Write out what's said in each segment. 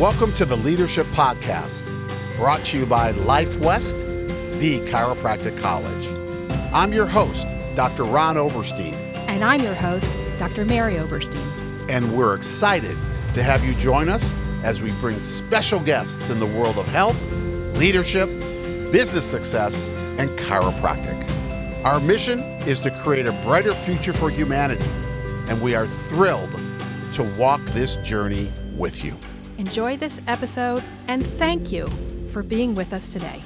Welcome to the Leadership Podcast, brought to you by Life West, the chiropractic college. I'm your host, Dr. Ron Oberstein. And I'm your host, Dr. Mary Oberstein. And we're excited to have you join us as we bring special guests in the world of health, leadership, business success, and chiropractic. Our mission is to create a brighter future for humanity, and we are thrilled to walk this journey with you. Enjoy this episode, and thank you for being with us today.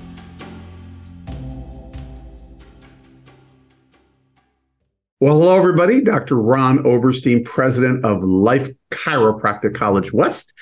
Well, hello, everybody. Dr. Ron Oberstein, president of Life Chiropractic College West.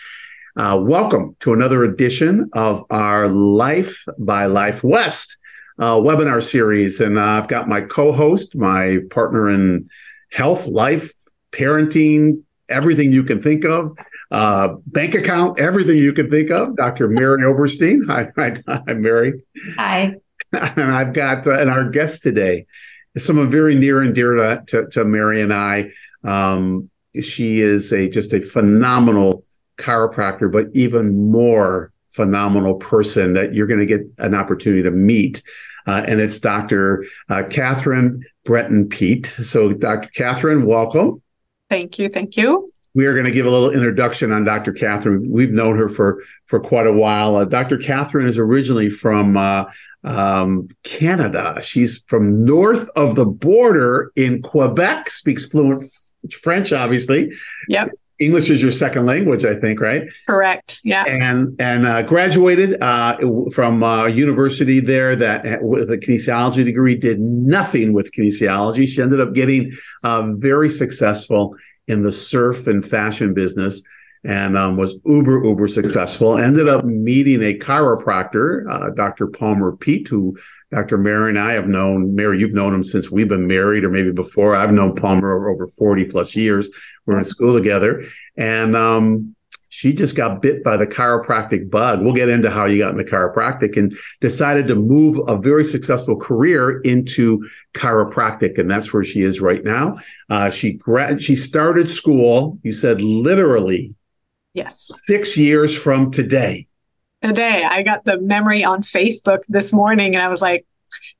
Uh, welcome to another edition of our Life by Life West uh, webinar series. And uh, I've got my co host, my partner in health, life, parenting, everything you can think of, uh, bank account, everything you can think of, Dr. Mary Oberstein. Hi, hi, hi Mary. Hi. and I've got, uh, and our guest today is someone very near and dear to, to, to Mary and I. Um, she is a just a phenomenal chiropractor, but even more phenomenal person that you're going to get an opportunity to meet. Uh, and it's Dr. Uh, Catherine Breton Peet. So, Dr. Catherine, welcome. Thank you. Thank you. We are going to give a little introduction on Dr. Catherine. We've known her for for quite a while. Uh, Dr. Catherine is originally from uh, um, Canada. She's from north of the border in Quebec. Speaks fluent French, obviously. Yep. English is your second language, I think, right? Correct. Yeah. And and uh, graduated uh, from a uh, university there that with a kinesiology degree did nothing with kinesiology. She ended up getting uh, very successful in the surf and fashion business and um, was uber uber successful. Ended up meeting a chiropractor, uh, Dr. Palmer Peet, who Dr. Mary and I have known. Mary, you've known him since we've been married, or maybe before. I've known Palmer over, over forty plus years. We're in school together, and um, she just got bit by the chiropractic bug. We'll get into how you got into chiropractic and decided to move a very successful career into chiropractic. And that's where she is right now. Uh, she grad, she started school, you said literally Yes. Six years from today. Today, I got the memory on Facebook this morning and I was like,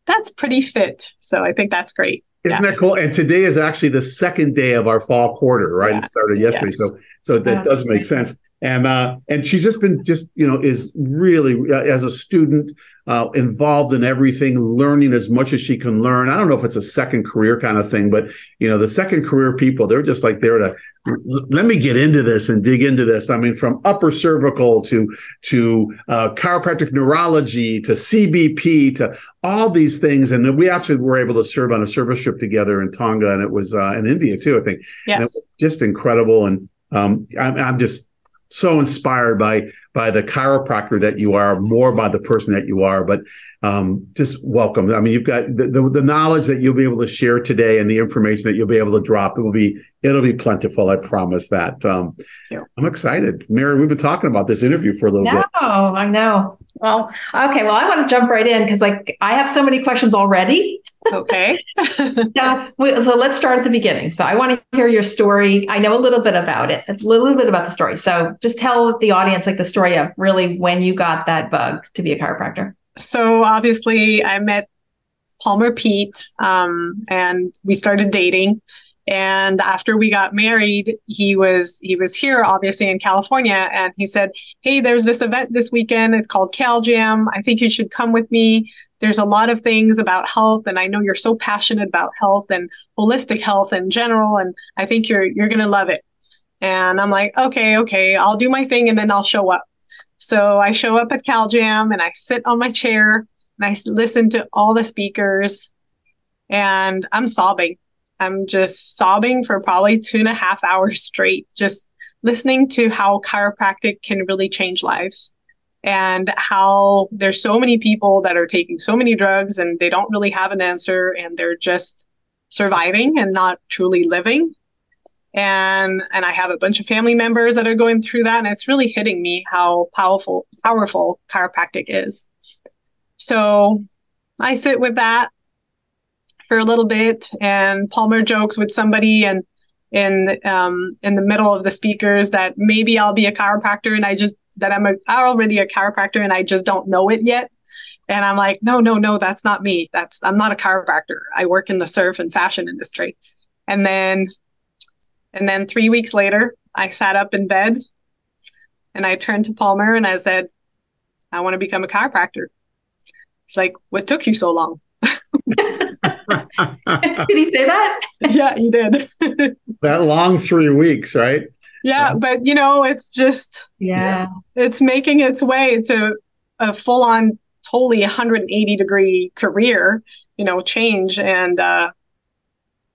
that's pretty fit. So I think that's great. Isn't yeah. that cool? And today is actually the second day of our fall quarter, right? Yeah. It started yesterday. Yes. So so that oh, does make sense and uh, and she's just been just you know is really uh, as a student uh, involved in everything, learning as much as she can learn. I don't know if it's a second career kind of thing, but you know the second career people they're just like there to let me get into this and dig into this. I mean, from upper cervical to to uh, chiropractic neurology to CBP to all these things, and we actually were able to serve on a service trip together in Tonga, and it was uh, in India too, I think. Yes, just incredible, and um, I'm, I'm just so inspired by by the chiropractor that you are, more by the person that you are. But um, just welcome. I mean, you've got the, the, the knowledge that you'll be able to share today, and the information that you'll be able to drop. It will be it'll be plentiful. I promise that. Um, I'm excited, Mary. We've been talking about this interview for a little no, bit. I know. Well, okay. Well, I want to jump right in because like I have so many questions already. Okay. so, so let's start at the beginning. So I want to hear your story. I know a little bit about it, a little bit about the story. So just tell the audience like the story of really when you got that bug to be a chiropractor. So obviously, I met Palmer Peet um, and we started dating. And after we got married, he was he was here, obviously in California, and he said, "Hey, there's this event this weekend. It's called Cal Jam. I think you should come with me. There's a lot of things about health, and I know you're so passionate about health and holistic health in general, and I think you're you're gonna love it." And I'm like, "Okay, okay, I'll do my thing, and then I'll show up." So I show up at Cal Jam, and I sit on my chair, and I listen to all the speakers, and I'm sobbing I'm just sobbing for probably two and a half hours straight, just listening to how chiropractic can really change lives and how there's so many people that are taking so many drugs and they don't really have an answer and they're just surviving and not truly living and and I have a bunch of family members that are going through that and it's really hitting me how powerful powerful chiropractic is. So I sit with that for a little bit and Palmer jokes with somebody and in um, in the middle of the speakers that maybe I'll be a chiropractor and I just that I'm a, already a chiropractor and I just don't know it yet. And I'm like, no, no, no, that's not me. That's I'm not a chiropractor. I work in the surf and fashion industry. And then and then three weeks later, I sat up in bed and I turned to Palmer and I said, I want to become a chiropractor. She's like, What took you so long? did he say that? yeah, he did. that long three weeks, right? Yeah, but you know, it's just yeah, it's making its way to a full on, totally 180 degree career, you know, change, and uh,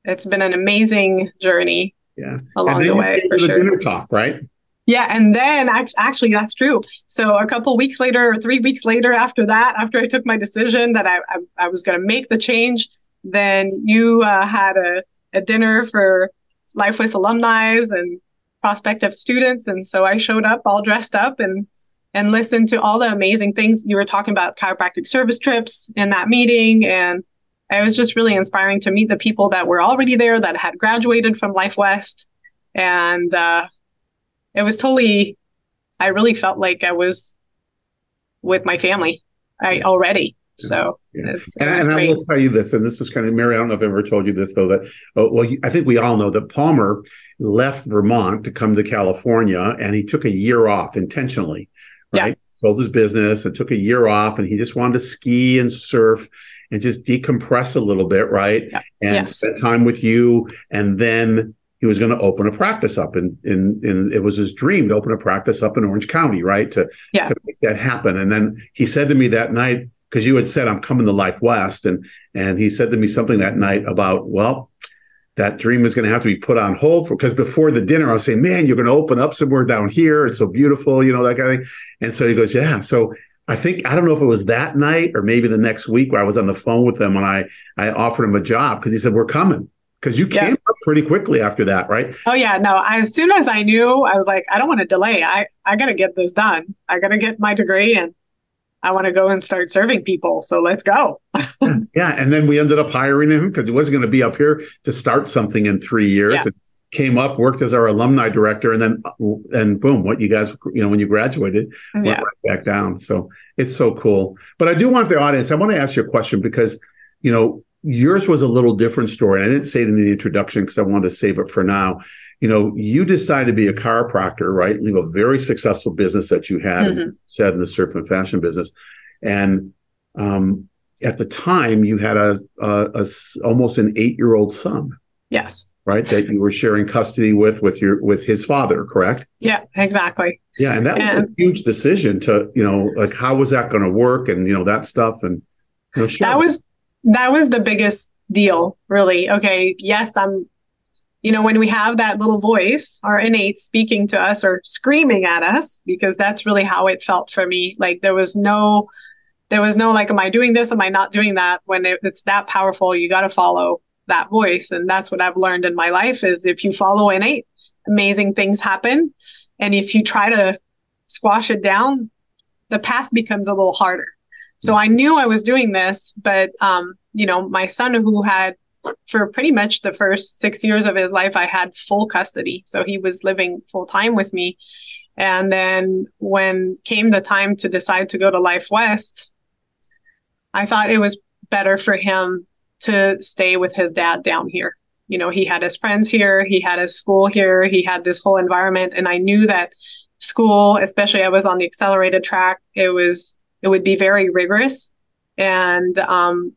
it's been an amazing journey. Yeah, along the way for the sure. Dinner talk, right? Yeah, and then actually, that's true. So a couple weeks later, or three weeks later, after that, after I took my decision that I I, I was going to make the change, then you uh, had a, a dinner for LifeWest alumni and prospective students, and so I showed up all dressed up and and listened to all the amazing things you were talking about chiropractic service trips in that meeting. And it was just really inspiring to meet the people that were already there that had graduated from LifeWest and uh, it was totally i really felt like i was with my family i already so yeah. It's, and, and I will tell you this, and this is kind of Mary. I don't know if I've ever told you this though. That uh, well, I think we all know that Palmer left Vermont to come to California, and he took a year off intentionally, right? Yeah. Sold his business and took a year off, and he just wanted to ski and surf and just decompress a little bit, right? Yeah. And yes. spend time with you, and then he was going to open a practice up in, in in it was his dream to open a practice up in Orange County, right? To, yeah. to make that happen. And then he said to me that night, because you had said I'm coming to LifeWest, and and he said to me something that night about, well, that dream is going to have to be put on hold for because before the dinner I was saying, man, you're going to open up somewhere down here. It's so beautiful, you know, that kind of thing. And so he goes, yeah. So I think I don't know if it was that night or maybe the next week where I was on the phone with him and I I offered him a job because he said we're coming because you came yeah. up pretty quickly after that, right? Oh yeah, no. As soon as I knew, I was like, I don't want to delay. I I got to get this done. I got to get my degree, and I want to go and start serving people. So let's go. yeah. and then we ended up hiring him because he wasn't going to be up here to start something in three years. Yeah. came up, worked as our alumni director, and then and boom, what you guys, you know, when you graduated, went yeah. right back down. So it's so cool. But I do want the audience. I want to ask you a question because you know yours was a little different story. And I didn't say it in the introduction because I wanted to save it for now. You know, you decided to be a chiropractor, right? Leave a very successful business that you had, mm-hmm. said in the surf and fashion business, and um, at the time you had a, a, a almost an eight year old son. Yes. Right, that you were sharing custody with with your with his father, correct? Yeah, exactly. Yeah, and that and, was a huge decision to you know like how was that going to work and you know that stuff and you know, that was that was the biggest deal, really. Okay, yes, I'm, you know, when we have that little voice, our innate speaking to us or screaming at us, because that's really how it felt for me. Like there was no, there was no like, am I doing this? Am I not doing that? When it, it's that powerful, you got to follow that voice. And that's what I've learned in my life is if you follow innate, amazing things happen. And if you try to squash it down, the path becomes a little harder. So I knew I was doing this, but um, you know, my son who had for pretty much the first six years of his life, I had full custody. So he was living full time with me. And then when came the time to decide to go to Life West, I thought it was better for him to stay with his dad down here. You know, he had his friends here, he had his school here, he had this whole environment. And I knew that school, especially I was on the accelerated track, it was it would be very rigorous. And um,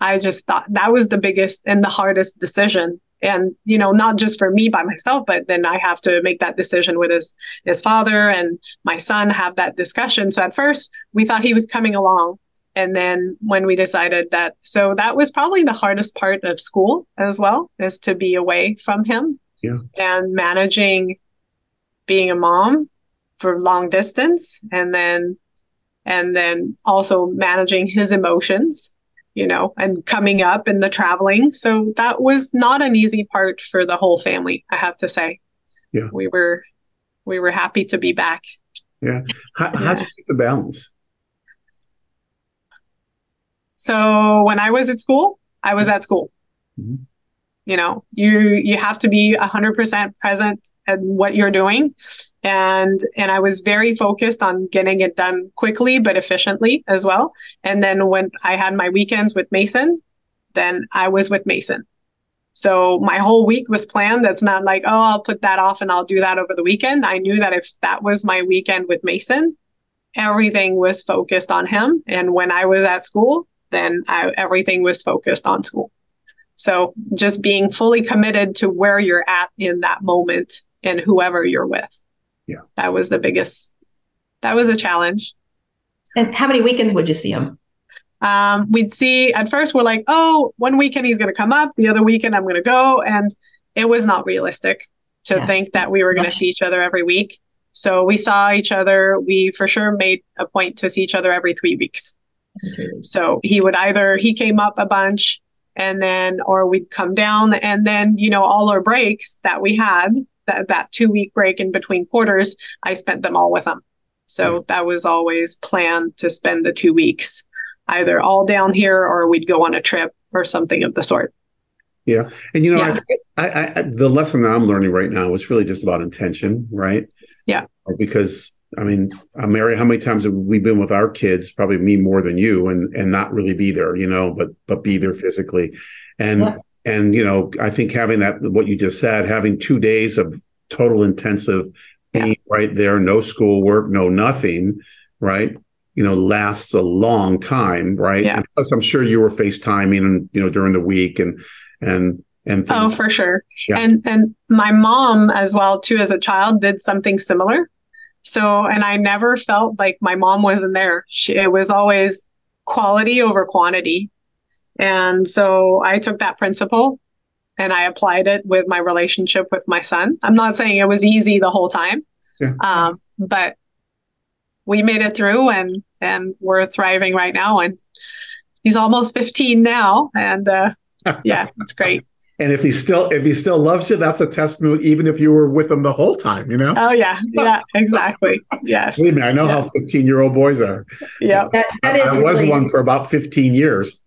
I just thought that was the biggest and the hardest decision. And, you know, not just for me by myself, but then I have to make that decision with his, his father and my son have that discussion. So at first we thought he was coming along. And then when we decided that, so that was probably the hardest part of school as well, is to be away from him yeah. and managing being a mom for long distance and then and then also managing his emotions you know and coming up and the traveling. So that was not an easy part for the whole family i have to say. Yeah. We were we were happy to be back. Yeah. How, yeah. how'd you keep the balance? So when i was at school i was at school. Mm-hmm. you know you you have to be 100% present at what you're doing. And and i was very focused on getting it done quickly but efficiently as well. And then when i had my weekends with mason then i was with mason. So my whole week was planned. That's not like oh i'll put that off and i'll do that over the weekend. I knew that if that was my weekend with mason everything was focused on him. And when i was at school then I, everything was focused on school. So just being fully committed to where you're at in that moment and whoever you're with. Yeah. That was the biggest, that was a challenge. And how many weekends would you see him? Um, we'd see at first we're like, oh, one weekend he's going to come up, the other weekend I'm going to go. And it was not realistic to yeah. think that we were going to see each other every week. So we saw each other. We for sure made a point to see each other every three weeks. Okay. So he would either, he came up a bunch and then or we'd come down and then you know all our breaks that we had that, that two week break in between quarters i spent them all with them so mm-hmm. that was always planned to spend the two weeks either all down here or we'd go on a trip or something of the sort yeah and you know yeah. I, I, I, the lesson that i'm learning right now is really just about intention right yeah because I mean, uh, Mary. How many times have we been with our kids? Probably me more than you, and and not really be there, you know, but but be there physically, and yeah. And you know, I think having that what you just said, having two days of total intensive being yeah. right there, no schoolwork, no nothing, right? You know, lasts a long time, right? Yeah. And plus, I'm sure you were FaceTiming, and you know, during the week, and and and oh, for sure. Yeah. And and my mom as well too, as a child, did something similar so, and I never felt like my mom wasn't there. She, it was always quality over quantity. And so I took that principle and I applied it with my relationship with my son. I'm not saying it was easy the whole time, yeah. um, but we made it through and and we're thriving right now. And he's almost 15 now, and uh, yeah, it's great. And if he still if he still loves you, that's a testament, even if you were with him the whole time, you know? Oh yeah. Yeah, exactly. Yes. Believe me, I know yeah. how 15 year old boys are. Yeah. That, that I, I was one for about 15 years.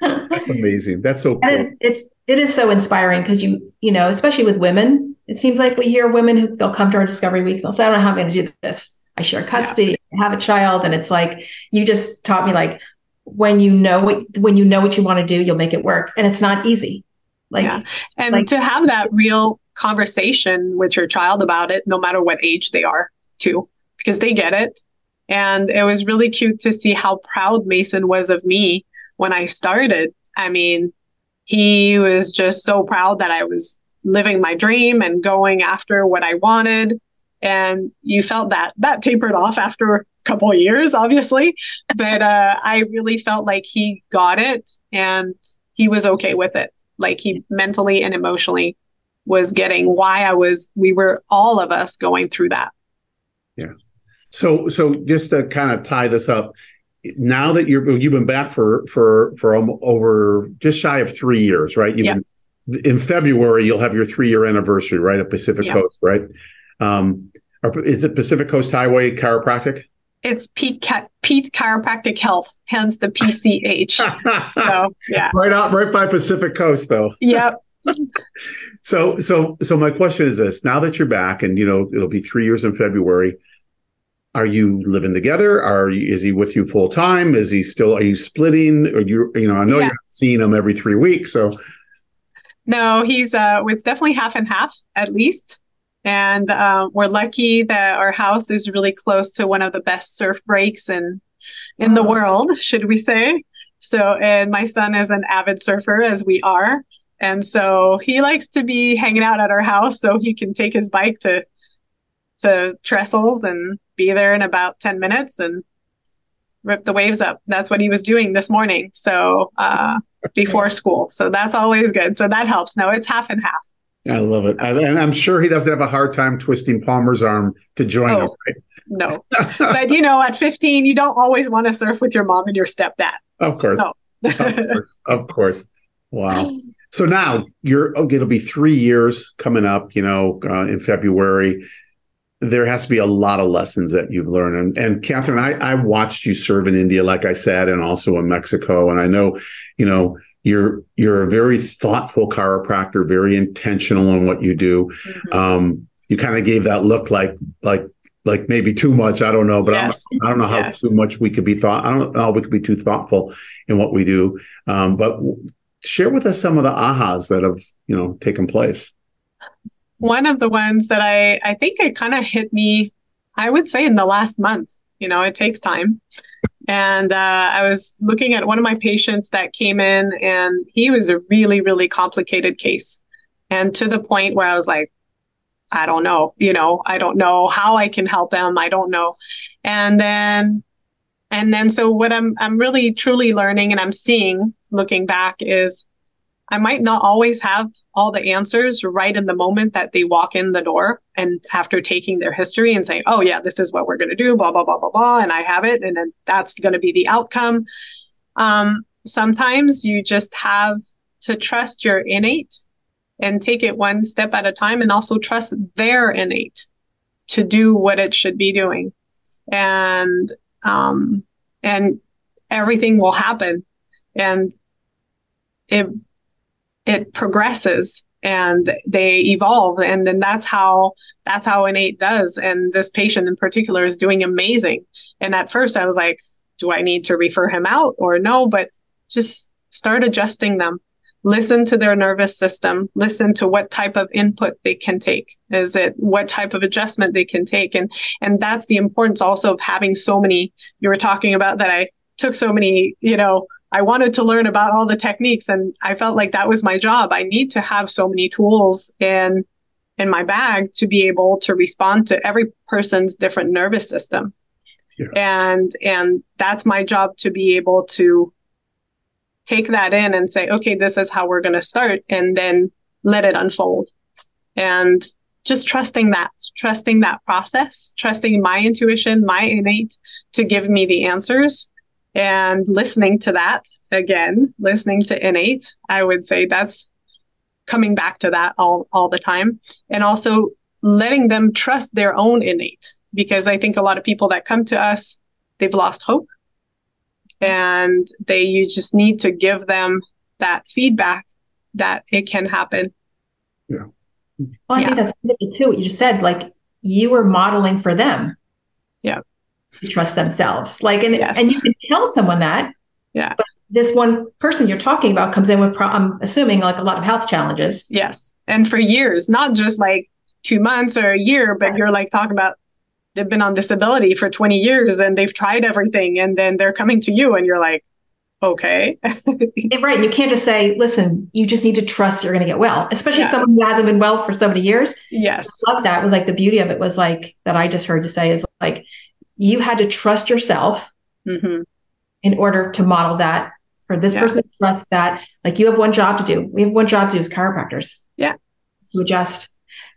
that's amazing. That's so cool. Is, it's it is so inspiring because you, you know, especially with women, it seems like we hear women who they'll come to our discovery week, and they'll say, I don't know how I'm gonna do this. I share custody, yeah. I have a child, and it's like you just taught me like when you know what when you know what you want to do, you'll make it work. And it's not easy. Like yeah. and like, to have that real conversation with your child about it, no matter what age they are, too, because they get it. And it was really cute to see how proud Mason was of me when I started. I mean, he was just so proud that I was living my dream and going after what I wanted. And you felt that that tapered off after couple of years, obviously. But uh, I really felt like he got it and he was okay with it. Like he mentally and emotionally was getting why I was, we were all of us going through that. Yeah. So, so just to kind of tie this up, now that you're you've been back for for for over just shy of three years, right? You've yeah. been, in February you'll have your three year anniversary, right? At Pacific yeah. Coast, right? Um, is it Pacific Coast Highway Chiropractic? It's Peet, Peet Chiropractic Health, hence the PCH. so yeah, right out right by Pacific Coast, though. Yep. so so so my question is this: Now that you're back, and you know it'll be three years in February, are you living together? Are you, is he with you full time? Is he still? Are you splitting? Or you you know I know yeah. you're seeing him every three weeks, so. No, he's uh, it's definitely half and half at least. And um, we're lucky that our house is really close to one of the best surf breaks in in the world, should we say? So, and my son is an avid surfer, as we are, and so he likes to be hanging out at our house so he can take his bike to to trestles and be there in about ten minutes and rip the waves up. That's what he was doing this morning. So uh, before school, so that's always good. So that helps. No, it's half and half. I love it. And I'm sure he doesn't have a hard time twisting Palmer's arm to join oh, him. Right? No. but, you know, at 15, you don't always want to surf with your mom and your stepdad. Of course. So. of course. Of course. Wow. So now you're, okay, it'll be three years coming up, you know, uh, in February. There has to be a lot of lessons that you've learned. And, and Catherine, I, I watched you serve in India, like I said, and also in Mexico. And I know, you know, you're you're a very thoughtful chiropractor, very intentional in what you do. Mm-hmm. Um, you kind of gave that look like like like maybe too much. I don't know, but yes. I don't know how yes. too much we could be thought. I don't know we could be too thoughtful in what we do. Um, but share with us some of the ahas that have you know taken place. One of the ones that I I think it kind of hit me, I would say in the last month. You know, it takes time. And uh, I was looking at one of my patients that came in, and he was a really, really complicated case. And to the point where I was like, I don't know, you know, I don't know how I can help him. I don't know. And then and then so what I'm I'm really truly learning and I'm seeing looking back is I might not always have all the answers right in the moment that they walk in the door and after taking their history and saying, oh, yeah, this is what we're going to do, blah, blah, blah, blah, blah. And I have it. And then that's going to be the outcome. Um, sometimes you just have to trust your innate and take it one step at a time and also trust their innate to do what it should be doing and um and everything will happen and it it progresses and they evolve. And then that's how that's how innate does. And this patient in particular is doing amazing. And at first i was like do i need to refer him out or no? But just start adjusting them. Listen to their nervous system. Listen to what type of input they can take. Is it what type of adjustment they can take? And and that's the importance also of having so many you were talking about that i took so many you know i wanted to learn about all the techniques and i felt like that was my job i need to have so many tools in in my bag to be able to respond to every person's different nervous system yeah. and and that's my job to be able to take that in and say, okay, this is how we're going to start, and then let it unfold. And just trusting that, trusting that process, trusting my intuition, my innate to give me the answers, and listening to that again, listening to innate. I would say that's coming back to that all, all the time. And also letting them trust their own innate, because I think a lot of people that come to us, they've lost hope and they you just need to give them that feedback that it can happen yeah well i yeah. think that's too what you just said like you were modeling for them yeah to trust themselves. Like and yes. and you can tell someone that yeah. but this one person you're talking about comes in with pro- i'm assuming like a lot of health challenges. Yes. And for years not just like two months or a year but you're like talking about they've been on disability for 20 years and they've tried everything and then they're coming to you and you're like okay. Right you can't just say listen you just need to trust you're going to get well. Especially yeah. someone who hasn't been well for so many years. Yes. I love that. Was like the beauty of it was like that i just heard you say is like you had to trust yourself mm-hmm. in order to model that for this yeah. person to trust that like you have one job to do we have one job to do as chiropractors yeah to adjust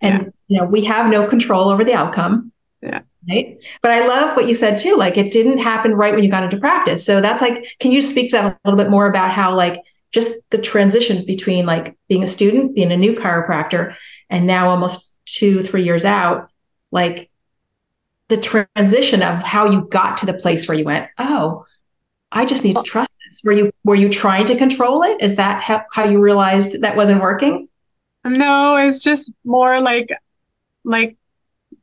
and yeah. you know we have no control over the outcome yeah Right. But I love what you said too. Like it didn't happen right when you got into practice. So that's like, can you speak to that a little bit more about how like just the transition between like being a student, being a new chiropractor, and now almost two, three years out, like the transition of how you got to the place where you went, oh, I just need to trust this. Were you were you trying to control it? Is that how, how you realized that wasn't working? No, it's just more like like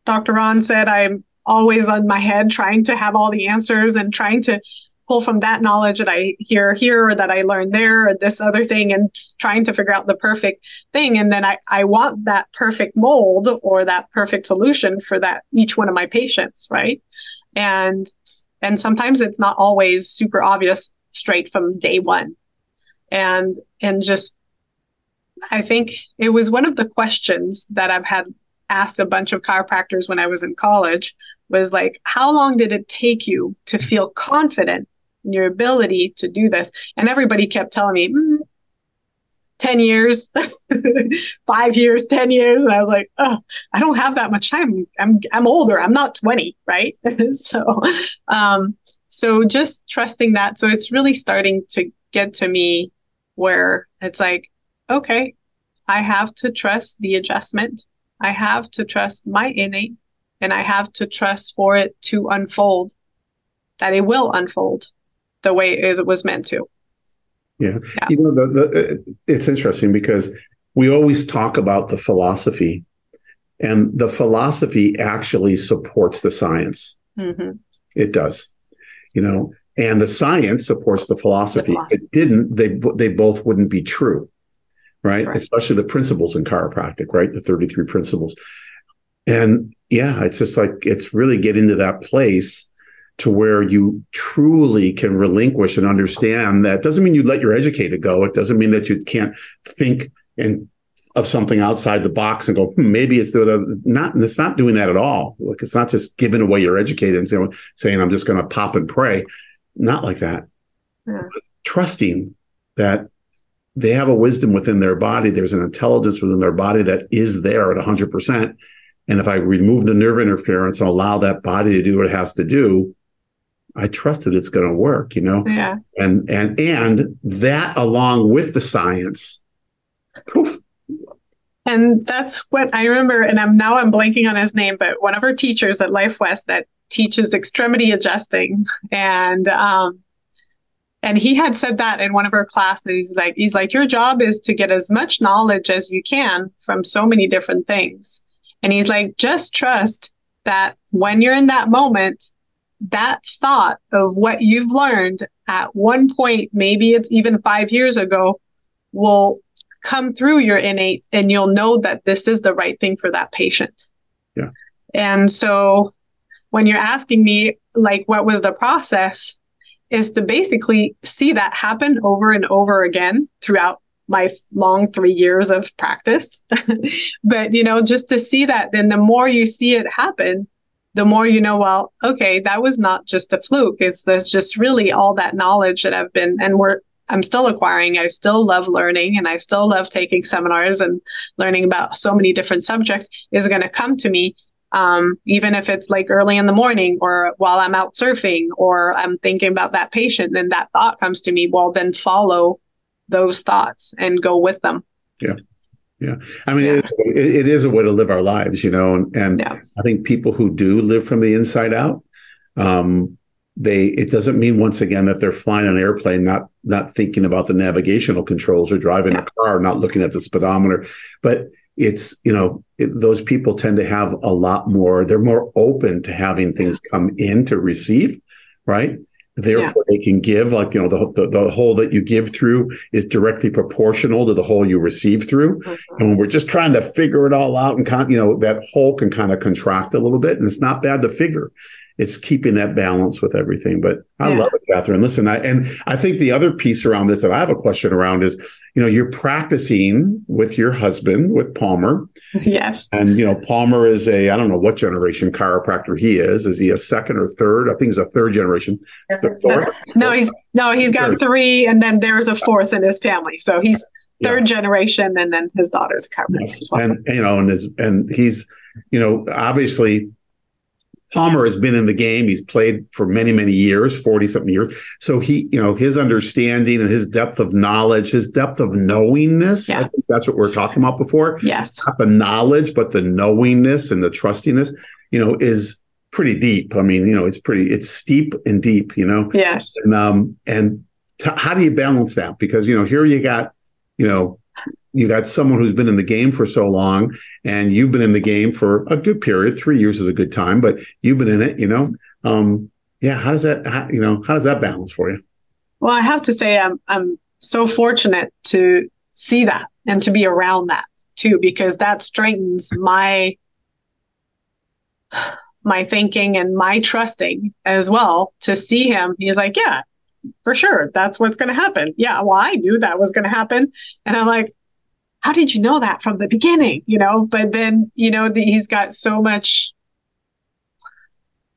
Dr. Ron said, I'm always on my head trying to have all the answers and trying to pull from that knowledge that I hear here or that I learned there or this other thing and trying to figure out the perfect thing. And then I, I want that perfect mold or that perfect solution for that each one of my patients, right? And and sometimes it's not always super obvious straight from day one. And and just I think it was one of the questions that I've had asked a bunch of chiropractors when I was in college was like, how long did it take you to feel confident in your ability to do this? And everybody kept telling me, mm, 10 years, five years, 10 years. And I was like, oh, I don't have that much time. I'm, I'm older. I'm not 20. Right. so, um, so just trusting that. So it's really starting to get to me where it's like, okay, I have to trust the adjustment. I have to trust my innate and I have to trust for it to unfold, that it will unfold the way it was meant to. Yeah. yeah. You know, the, the, it's interesting because we always talk about the philosophy, and the philosophy actually supports the science. Mm-hmm. It does. You know, and the science supports the philosophy. The philosophy. If it didn't, they they both wouldn't be true, right? right? Especially the principles in chiropractic, right? The 33 principles. And yeah, it's just like it's really getting to that place to where you truly can relinquish and understand that doesn't mean you let your educated go. It doesn't mean that you can't think and of something outside the box and go, hmm, maybe it's the, not, it's not doing that at all. Like it's not just giving away your educated and saying, saying I'm just going to pop and pray. Not like that. Yeah. Trusting that they have a wisdom within their body. There's an intelligence within their body that is there at 100%. And if I remove the nerve interference and allow that body to do what it has to do, I trust that it's going to work, you know? Yeah. And and and that along with the science. Poof. And that's what I remember, and I'm now I'm blanking on his name, but one of our teachers at Life West that teaches extremity adjusting. And um and he had said that in one of our classes. Like, he's like, your job is to get as much knowledge as you can from so many different things. And he's like, just trust that when you're in that moment, that thought of what you've learned at one point, maybe it's even five years ago, will come through your innate and you'll know that this is the right thing for that patient. Yeah. And so when you're asking me, like, what was the process, is to basically see that happen over and over again throughout my long three years of practice. but, you know, just to see that, then the more you see it happen, the more you know, well, okay, that was not just a fluke. It's there's just really all that knowledge that I've been and we're I'm still acquiring. I still love learning and I still love taking seminars and learning about so many different subjects is going to come to me. Um, even if it's like early in the morning or while I'm out surfing or I'm thinking about that patient, then that thought comes to me. Well, then follow those thoughts and go with them. Yeah. Yeah. I mean, yeah. It, is, it is a way to live our lives, you know, and, and yeah. I think people who do live from the inside out, um, they, it doesn't mean once again that they're flying an airplane, not, not thinking about the navigational controls or driving yeah. a car, not looking at the speedometer, but it's, you know, it, those people tend to have a lot more, they're more open to having things come in to receive, right? Therefore, yeah. they can give like you know the, the, the hole that you give through is directly proportional to the hole you receive through. Mm-hmm. And when we're just trying to figure it all out, and con- you know that hole can kind of contract a little bit, and it's not bad to figure. It's keeping that balance with everything. But I yeah. love it, Catherine. Listen, I, and I think the other piece around this that I have a question around is you know, you're practicing with your husband, with Palmer. Yes. And, you know, Palmer is a, I don't know what generation chiropractor he is. Is he a second or third? I think he's a third generation. Fourth? No, he's, no, he's got third. three and then there's a fourth in his family. So he's third yeah. generation and then his daughter's a chiropractor yes. well. And, you know, and his, and he's, you know, obviously Palmer has been in the game. He's played for many, many years, 40 something years. So he, you know, his understanding and his depth of knowledge, his depth of knowingness. I think that's what we are talking about before. Yes. Not the knowledge, but the knowingness and the trustiness, you know, is pretty deep. I mean, you know, it's pretty, it's steep and deep, you know? Yes. And, um, and t- how do you balance that? Because, you know, here you got, you know, you got someone who's been in the game for so long and you've been in the game for a good period three years is a good time but you've been in it you know? Um, yeah how does that how, you know how does that balance for you? Well i have to say i'm i'm so fortunate to see that and to be around that too because that strengthens my my thinking and my trusting as well to see him. He's like yeah for sure that's what's going to happen. Yeah well i knew that was going to happen. And i'm like how did you know that from the beginning? You know, but then, you know, the, he's got so much.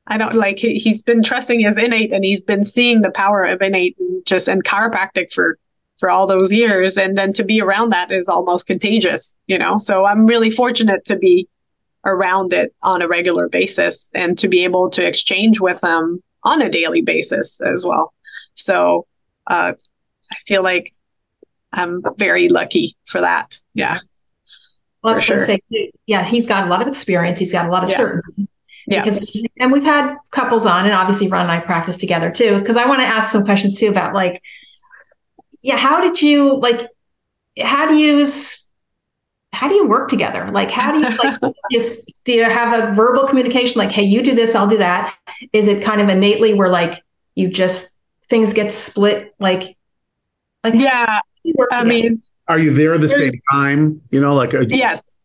I don't like he, he's been trusting his innate and he's been seeing the power of innate and just and chiropractic for for all those years and then to be around that is almost contagious you know so i'm really fortunate to be around it on a regular basis and to be able to exchange with them on a daily basis as well so uh, i feel like I'm very lucky for that. Yeah. Well, I was sure. say, yeah, he's got a lot of experience. He's got a lot of yeah. certainty. Yeah. Because, and we've had couples on, and obviously Ron and I practice together too. Because I want to ask some questions too about like, yeah, how did you like? How do you how do you work together? Like, how do you like? just do you have a verbal communication? Like, hey, you do this, I'll do that. Is it kind of innately where like you just things get split? Like, like yeah. I mean, are you there at the same time? You know, like a- yes,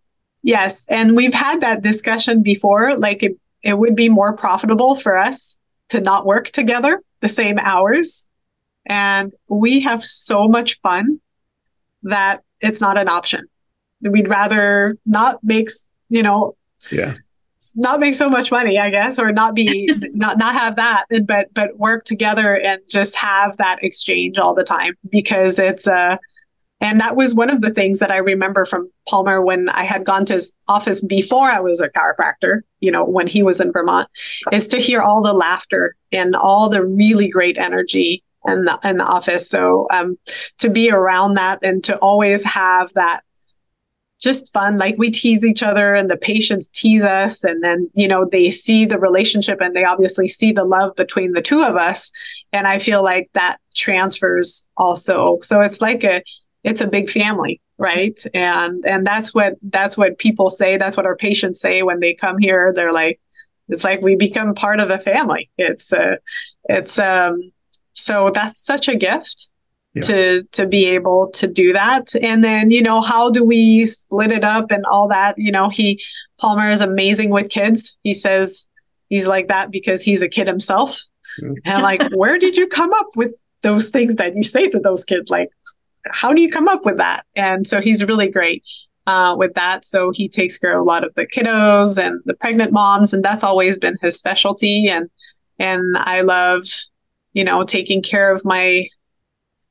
yes, and we've had that discussion before. Like, it it would be more profitable for us to not work together the same hours. And we have so much fun that it's not an option. We'd rather not make, you know, yeah, not make so much money, I guess, or not be not not have that, but but work together and just have that exchange all the time because it's a uh, and that was one of the things that I remember from Palmer when I had gone to his office before I was a chiropractor, you know, when he was in Vermont, is to hear all the laughter and all the really great energy in the, in the office. So um, to be around that and to always have that just fun. Like we tease each other and the patients tease us. And then, you know, they see the relationship and they obviously see the love between the two of us. And I feel like that transfers also. So it's like a, it's a big family right and and that's what that's what people say that's what our patients say when they come here they're like it's like we become part of a family it's uh it's um so that's such a gift yeah. to to be able to do that and then you know how do we split it up and all that you know he palmer is amazing with kids he says he's like that because he's a kid himself yeah. and like where did you come up with those things that you say to those kids like how do you come up with that? And so he's really great uh, with that. So he takes care of a lot of the kiddos and the pregnant moms, and that's always been his specialty. And and I love, you know, taking care of my,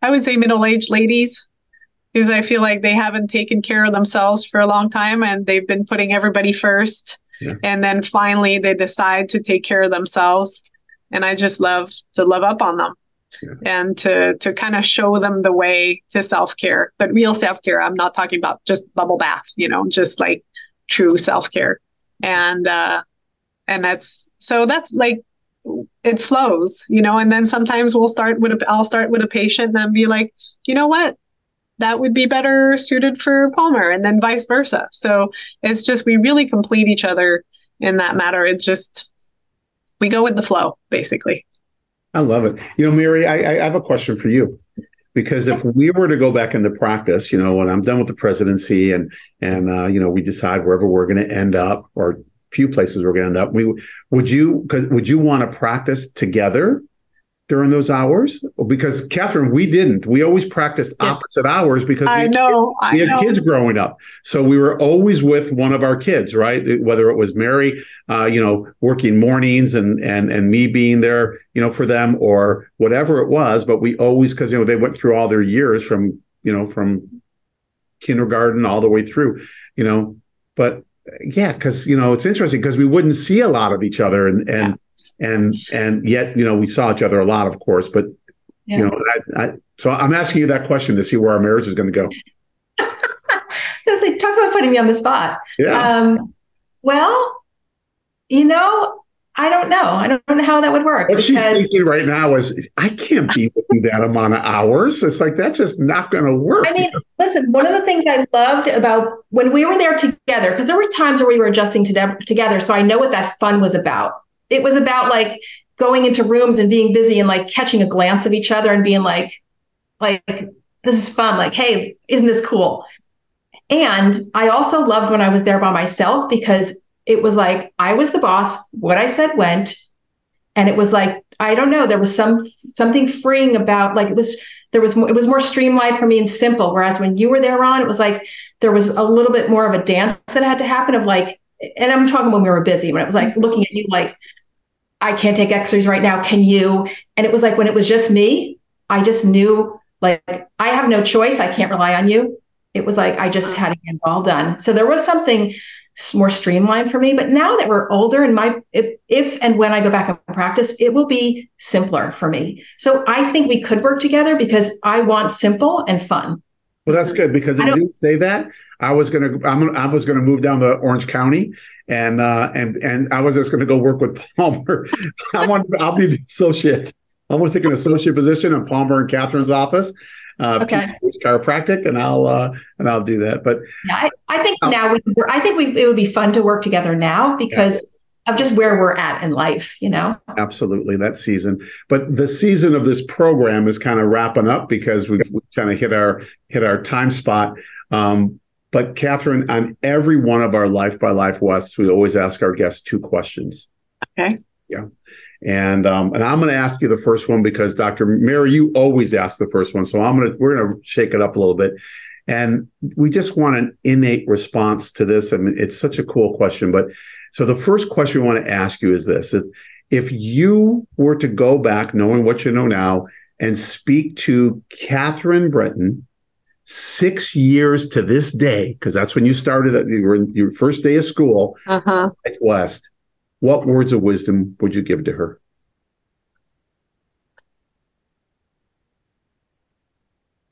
I would say middle aged ladies, because I feel like they haven't taken care of themselves for a long time, and they've been putting everybody first. Yeah. And then finally, they decide to take care of themselves. And I just love to love up on them yeah. and to to kind of show them the way to self-care but real self-care i'm not talking about just bubble bath you know just like true self-care and uh and that's so that's like it flows you know and then sometimes we'll start with a i'll start with a patient and then be like you know what? That would be better suited for palmer and then vice versa. So it's just we really complete each other in that matter. It's just we go with the flow basically. I love it. You know, Mary, I, I have a question for you. Because if we were to go back into practice, you know, when I'm done with the presidency and and uh, you know we decide wherever we're going to end up or few places we're going to end up, we would you would you want to practice together during those hours? Because Catherine, we didn't. We always practiced yeah. opposite hours because I know kids, we had know. kids growing up, so we were always with one of our kids, right? Whether it was Mary, uh, you know, working mornings and and and me being there, you know, for them or whatever it was. But we always because you know they went through all their years from you know from kindergarten all the way through, you know, but yeah, because you know it's interesting because we wouldn't see a lot of each other and and. Yeah and and yet you know we saw each other a lot, of course. But yeah. you know, I, I, so I'm asking you that question to see where our marriage is going to go. Because like, talk about putting me on the spot. Yeah. Um, well, you know, I don't know. I don't know how that would work. What because... she's thinking right now is, I can't be with you that amount of hours. It's like that's just not going to work. I mean, listen. One of the things I loved about when we were there together, because there was times where we were adjusting to together, so I know what that fun was about it was about like going into rooms and being busy and like catching a glance of each other and being like, like, this is fun. Like, hey, isn't this cool? And I also loved when I was there by myself because it was like I was the boss, what I said went. And it was like, I don't know, there was some something freeing about like it was there was it was more streamlined for me and simple. Whereas when you were there on, it was like there was a little bit more of a dance that had to happen of like, and I'm talking when we were busy, when it was like mm-hmm. looking at you like, I can't take x-rays right now. Can you? And it was like when it was just me, I just knew like I have no choice. I can't rely on you. It was like I just mm. had to get it all done. So there was something more streamlined for me. But now that we're older and my if, if and when I go back and practice, it will be simpler for me. So I think we could work together because I want simple and fun. Well, that's good because if you didn't say that, I was gonna I'm, I was gonna move down to Orange County, and uh, and and I was just gonna go work with Palmer. I want I'll be the associate. I'm gonna take an associate position in Palmer and Catherine's office, uh, Okay. Peet's Chiropractic, and I'll uh, and I'll do that. But Yeah, I, I think Oh. now we. I think we. It would be fun to work together now because of just where we're at in life. You know. absolutely that season. But the season of this program is kind of wrapping up because we've, we've kind of hit our hit our time spot. Um, but Catherine, on every one of our Life by Life Wests, we always ask our guests two questions. Okay. Yeah. And um, and I'm going to ask you the first one because Dr. Mary, you always ask the first one, so I'm going to we're going to shake it up a little bit, and we just want an innate response to this. I mean, it's such a cool question, but so the first question we want to ask you is this: if, if you were to go back, knowing what you know now, and speak to Catherine Breton six years to this day, because that's when you started, you were in your first day of school, Uh huh. Life West, what words of wisdom would you give to her?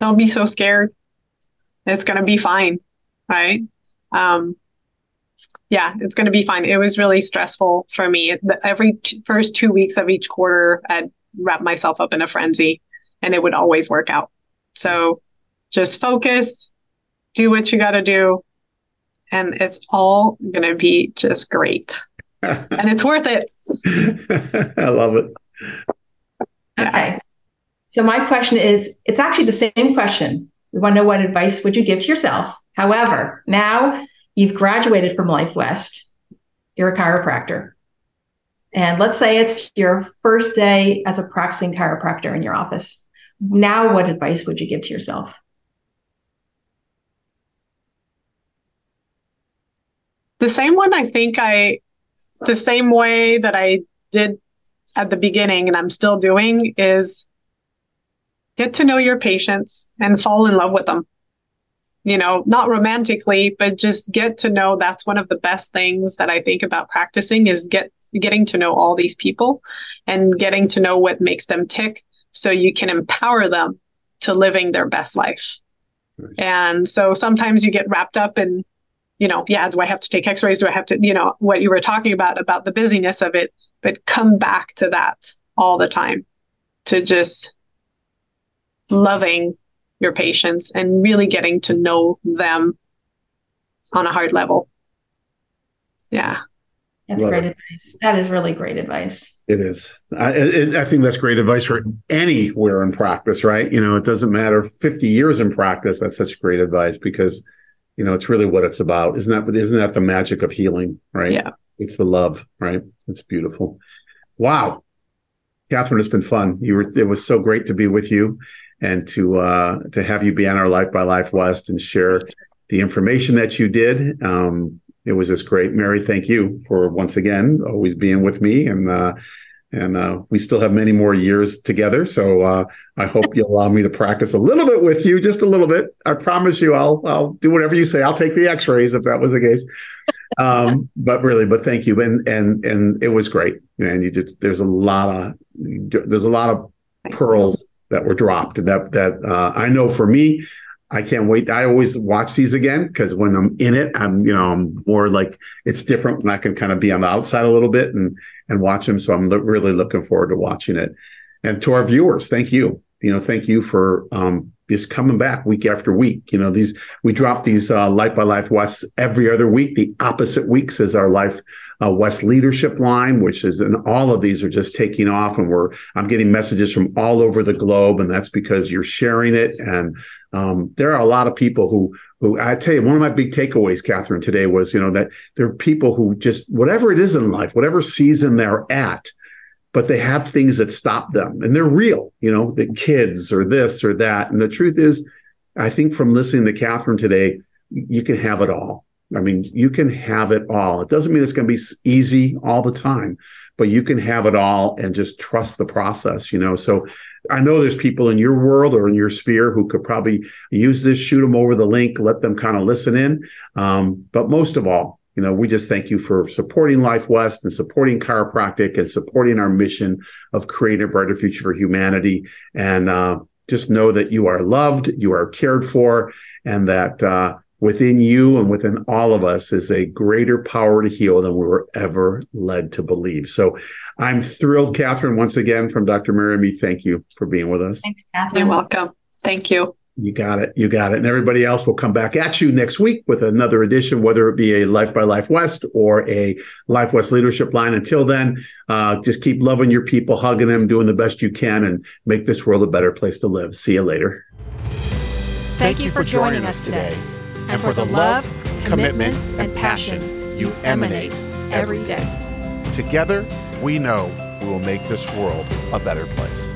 Don't be so scared. It's gonna be fine, right? Um, yeah, it's gonna be fine. It was really stressful for me. The- Every t- first two weeks of each quarter, I'd wrap myself up in a frenzy, and it would always work out. So, just focus, do what you got to do, and it's all gonna be just great, and it's worth it. I love it. Okay. So my question is, it's actually the same question. We want to know what advice would you give to yourself? However, now you've graduated from Life West. You're a chiropractor. And let's say it's your first day as a practicing chiropractor in your office. Now, what advice would you give to yourself? The same one, I think I, the same way that I did at the beginning and I'm still doing is get to know your patients and fall in love with them. You know, not romantically, but just get to know that's one of the best things that I think about practicing is get getting to know all these people and getting to know what makes them tick so you can empower them to living their best life. Nice. And so sometimes you get wrapped up in you know, yeah, do I have to take x-rays? Do I have to, you know, what you were talking about, about the busyness of it, but come back to that all the time to just loving your patients and really getting to know them on a hard level. Yeah. That's Love great it. advice. That is really great advice. It is. I, I I think that's great advice for anywhere in practice, right? You know, it doesn't matter 50 years in practice. That's such great advice because, you know, it's really what it's about. Isn't that, isn't that the magic of healing, right? Yeah. It's the love, right? It's beautiful. Wow. Catherine, it's been fun. You were, it was so great to be with you and to, uh, to have you be on our Life by Life West and share the information that you did. Um, it was just great. Mary, thank you for once again always being with me. And uh, and uh, we still have many more years together. So uh, I hope you'll allow me to practice a little bit with you, just a little bit. I promise you, I'll I'll do whatever you say. I'll take the X-rays if that was the case. Um, but really, but thank you, and and and it was great. And you just there's a lot of there's a lot of pearls that were dropped that that uh, I know for me I can't wait. I always watch these again because when I'm in it, I'm you know I'm more like it's different when I can kind of be on the outside a little bit and and watch them. So I'm lo- really looking forward to watching it. And to our viewers, thank you. You know, thank you for um, just coming back week after week. You know, these we drop these uh, Life by Life West every other week. The opposite weeks is our Life uh, West leadership line, which is and all of these are just taking off, and we're I'm getting messages from all over the globe, and that's because you're sharing it. And um, there are a lot of people who who I tell you, one of my big takeaways, Catherine, today was you know that there are people who just whatever it is in life, whatever season they're at but they have things that stop them and they're real, you know, the kids or this or that. And the truth is, I think from listening to Catherine today, you can have it all. I mean, you can have it all. It doesn't mean it's going to be easy all the time, but you can have it all and just trust the process, you know. So I know there's people in your world or in your sphere who could probably use this, shoot them over the link, let them kind of listen in. Um, but most of all, you know, we just thank you for supporting Life West and supporting chiropractic and supporting our mission of creating a brighter future for humanity. And uh, just know that you are loved, you are cared for, and that uh, within you and within all of us is a greater power to heal than we were ever led to believe. So I'm thrilled, Catherine, once again from Dr. Mary and. Thank you for being with us. Thanks, Catherine. You're welcome. Thank you. You got it. You got it. And everybody else will come back at you next week with another edition, whether it be a Life by Life West or a Life West leadership line. Until then, uh, just keep loving your people, hugging them, doing the best you can, and make this world a better place to live. See you later. Thank, you for joining us today and for the love, commitment, and passion you emanate every day. Together, we know we will make this world a better place.